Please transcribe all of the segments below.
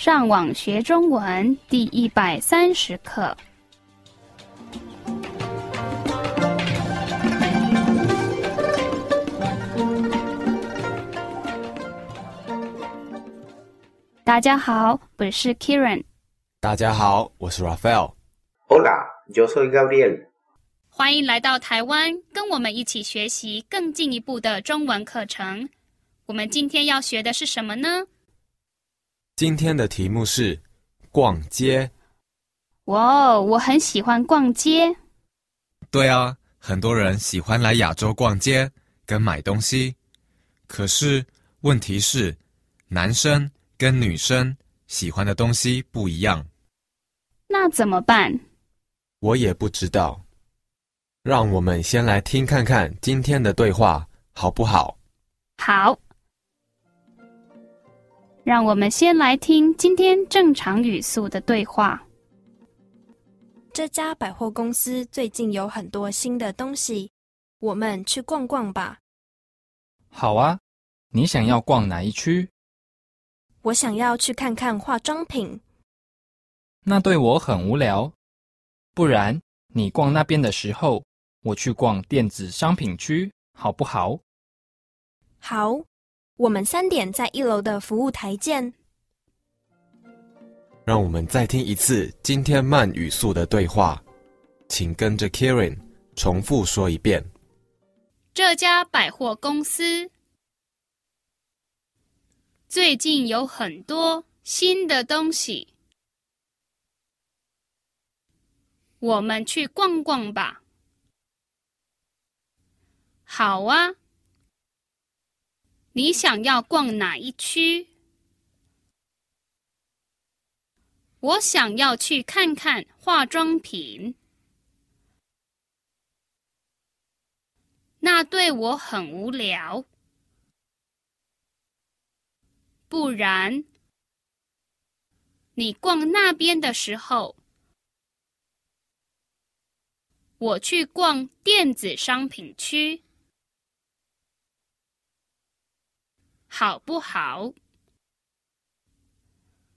上网学中文第一百三十课。大家好，我是 Kieran。大家好，我是 Raphael。Hola, yo soy Gabriel. 欢迎来到台湾，跟我们一起学习更进一步的中文课程。我们今天要学的是什么呢？今天的题目是逛街。哇哦，我很喜欢逛街。对啊，很多人喜欢来亚洲逛街跟买东西。可是问题是，男生跟女生喜欢的东西不一样。那怎么办？我也不知道。让我们先来听看看今天的对话，好不好？好，让我们先来听今天正常语速的对话。这家百货公司最近有很多新的东西，我们去逛逛吧。好啊，你想要逛哪一区？我想要去看看化妆品。那对我很无聊。不然你逛那边的时候，我去逛电子商品区，好不好？好，我们三点在一楼的服务台见。让我们再听一次今天慢语速的对话，请跟着 Kieran 重复说一遍。这家百货公司最近有很多新的东西，我们去逛逛吧。好啊，你想要逛哪一区？我想要去看看化妆品。那对我很无聊。不然，你逛那边的时候，我去逛电子商品区，好不好？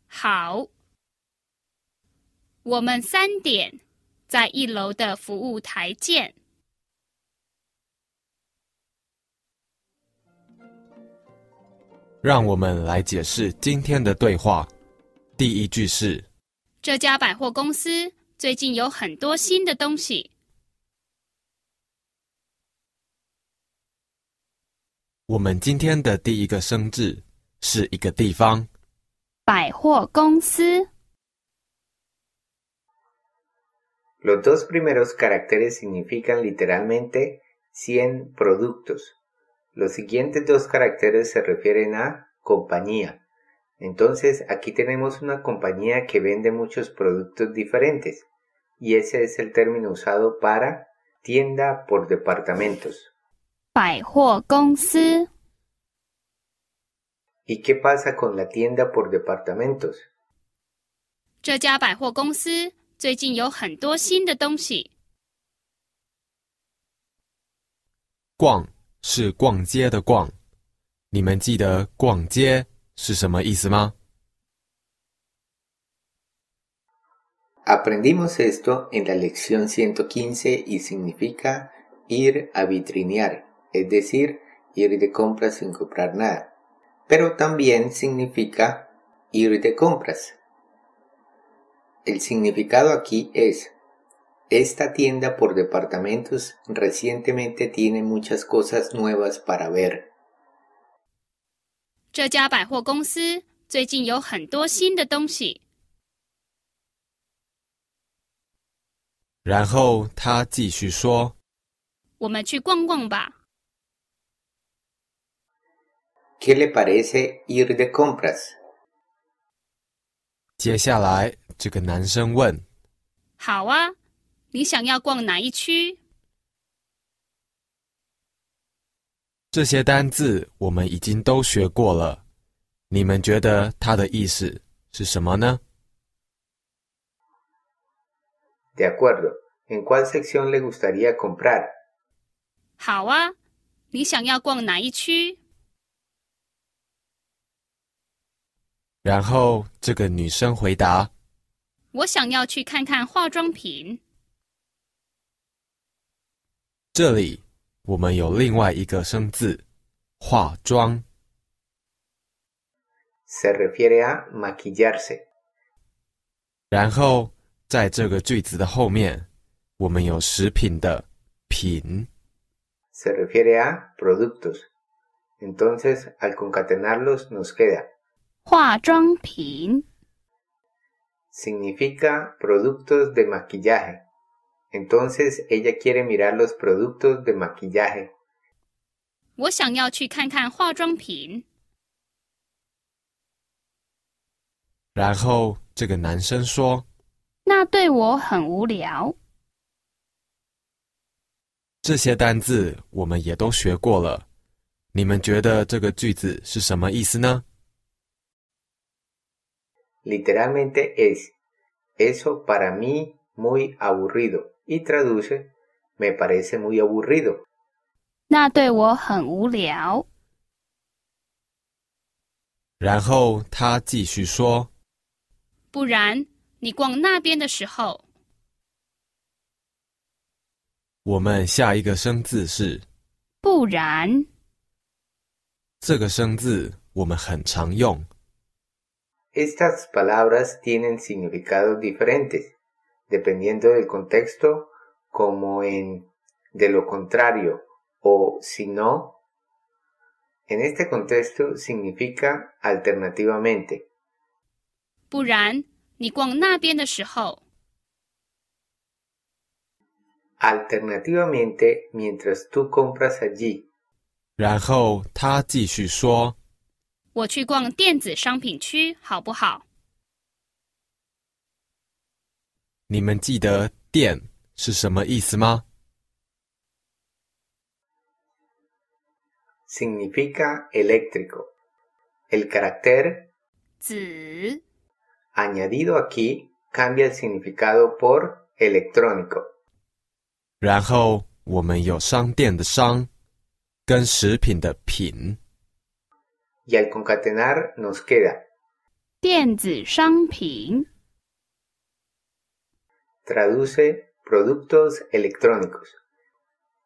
好，我们三点在一楼的服务台见。让我们来解释今天的对话。第一句是：这家百货公司最近有很多新的东西。我们今天的第一个生字是一个地方。百货公司 Los dos primeros caracteres significan literalmente 100 productos. Los siguientes dos caracteres se refieren a compañía. Entonces aquí tenemos una compañía que vende muchos productos diferentes y ese es el término usado para tienda por departamentos. 百货公司 ¿Y qué pasa con la tienda por departamentos? 这家百货公司最近有很多新的东西。逛是逛街的逛，你们记得逛街是什么意思吗？Aprendimos esto en la lección 115 y significa ir a vitrinear, es decir, ir de compras sin comprar nada. Pero también significa ir de compras. El significado aquí es, esta tienda por departamentos recientemente tiene muchas cosas nuevas para ver. 这家百货公司最近有很多新的东西。然后他继续说我们去逛逛吧。 ¿Qué le parece ir de compras?：“ 接下来这个男生问，好啊，你想要逛哪一区？这些单字我们已经都学过了，你们觉得它的意思是什么呢？De acuerdo. ¿En cuál sección le gustaría comprar? 好啊，你想要逛哪一区？然后这个女生回答我想要去看看化妆品。：“这里我们有另外一个生字，化妆。Se refiere a maquillarse. 然后在这个句子的后面，我们有食品的品。Se refiere a productos. Entonces, al concatenarlos nos queda 化妆品，significa productos de maquillaje. Entonces ella quiere mirar los productos de maquillaje. 我想要去看看化妆品。然后这个男生说那对我很无聊。：“这些单字我们也都学过了，你们觉得这个句子是什么意思呢？Literalmente es eso para mí muy aburrido y traduce me parece muy aburrido. 那对我很无聊。然后他继续说不然你逛那边的时候，：“我们下一个生字是不然这个生字，我们很常用。Estas palabras tienen significados diferentes, dependiendo del contexto, como en de lo contrario o si no. En este contexto significa alternativamente. 不然你逛那边的时候， Alternativamente, mientras tú compras allí, 然后他继续说 我去逛电子商品区好不好？：“你们记得‘电’是什么意思吗？significa eléctrico. El carácter 子 añadido aquí cambia el significado por electrónico. 然后我们有商店的商，跟食品的品。Y al concatenar nos queda 电子商品， traduce productos electrónicos.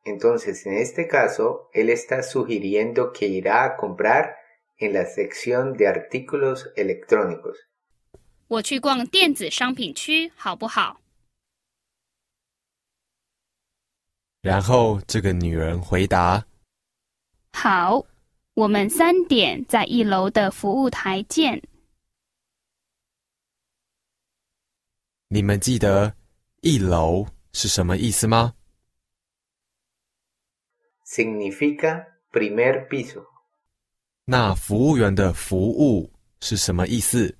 Entonces, en este caso, él está sugiriendo que irá a comprar en la sección de artículos electrónicos. 我去逛电子商品区好不好？然后这个女人回答好， 我们三点在一楼的服务台见。：“你们记得‘一楼’是什么意思吗？Significa primer piso. 那服务员的服务是什么意思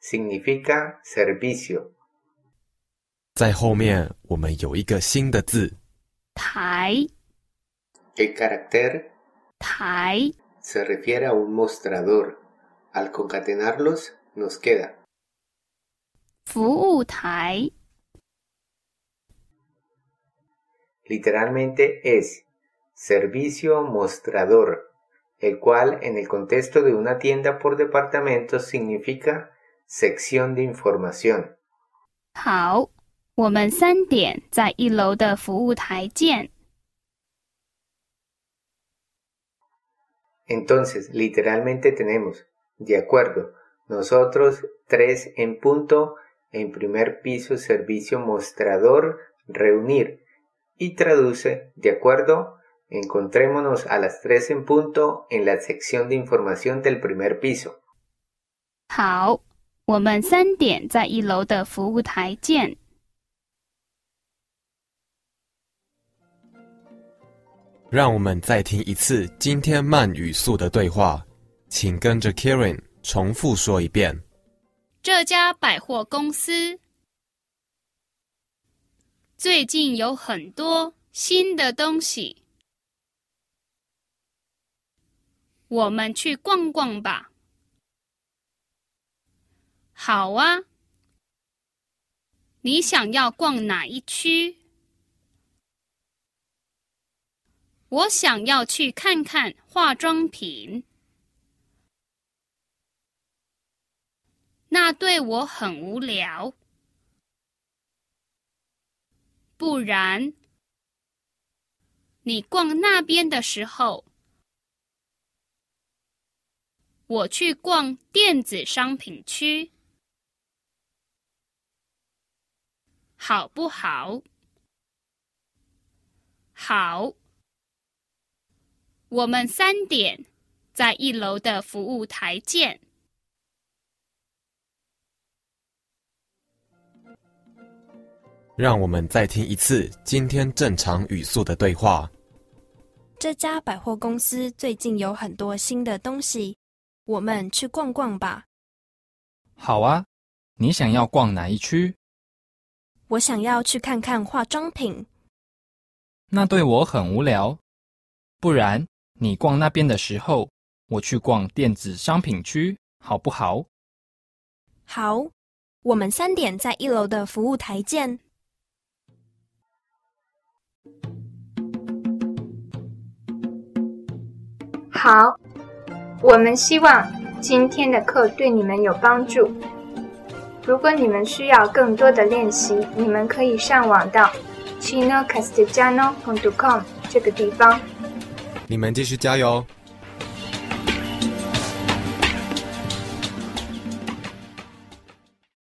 ？Significa servicio. 在后面我们有一个新的字，台 El carácter 台 se refiere a un mostrador. Al concatenarlos nos queda 服务台， literalmente es servicio mostrador, el cual en el contexto de una tienda por departamentos significa sección de información. 好，我们三点在一楼的服务台见。 Entonces, literalmente tenemos, de acuerdo, nosotros tres en punto, en primer piso servicio mostrador, reunir, y traduce, de acuerdo, encontrémonos a las tres en punto en la sección de información del primer piso. 好，我们三点在一楼的服务台见。 让我们再听一次今天慢语速的对话，请跟着 Karen 重复说一遍。这家百货公司最近有很多新的东西，我们去逛逛吧。好啊，你想要逛哪一区？我想要去看看化妆品。那对我很无聊。不然你逛那边的时候我去逛电子商品区。好不好？好。我们三点在一楼的服务台见。让我们再听一次今天正常语速的对话。这家百货公司最近有很多新的东西，我们去逛逛吧。好啊，你想要逛哪一区？我想要去看看化妆品。那对我很无聊。不然你逛那边的时候，我去逛电子商品区，好不好？好，我们三点在一楼的服务台见。好，我们希望今天的课对你们有帮助。如果你们需要更多的练习，你们可以上网到 chinocastellano.com 这个地方。你们继续加油！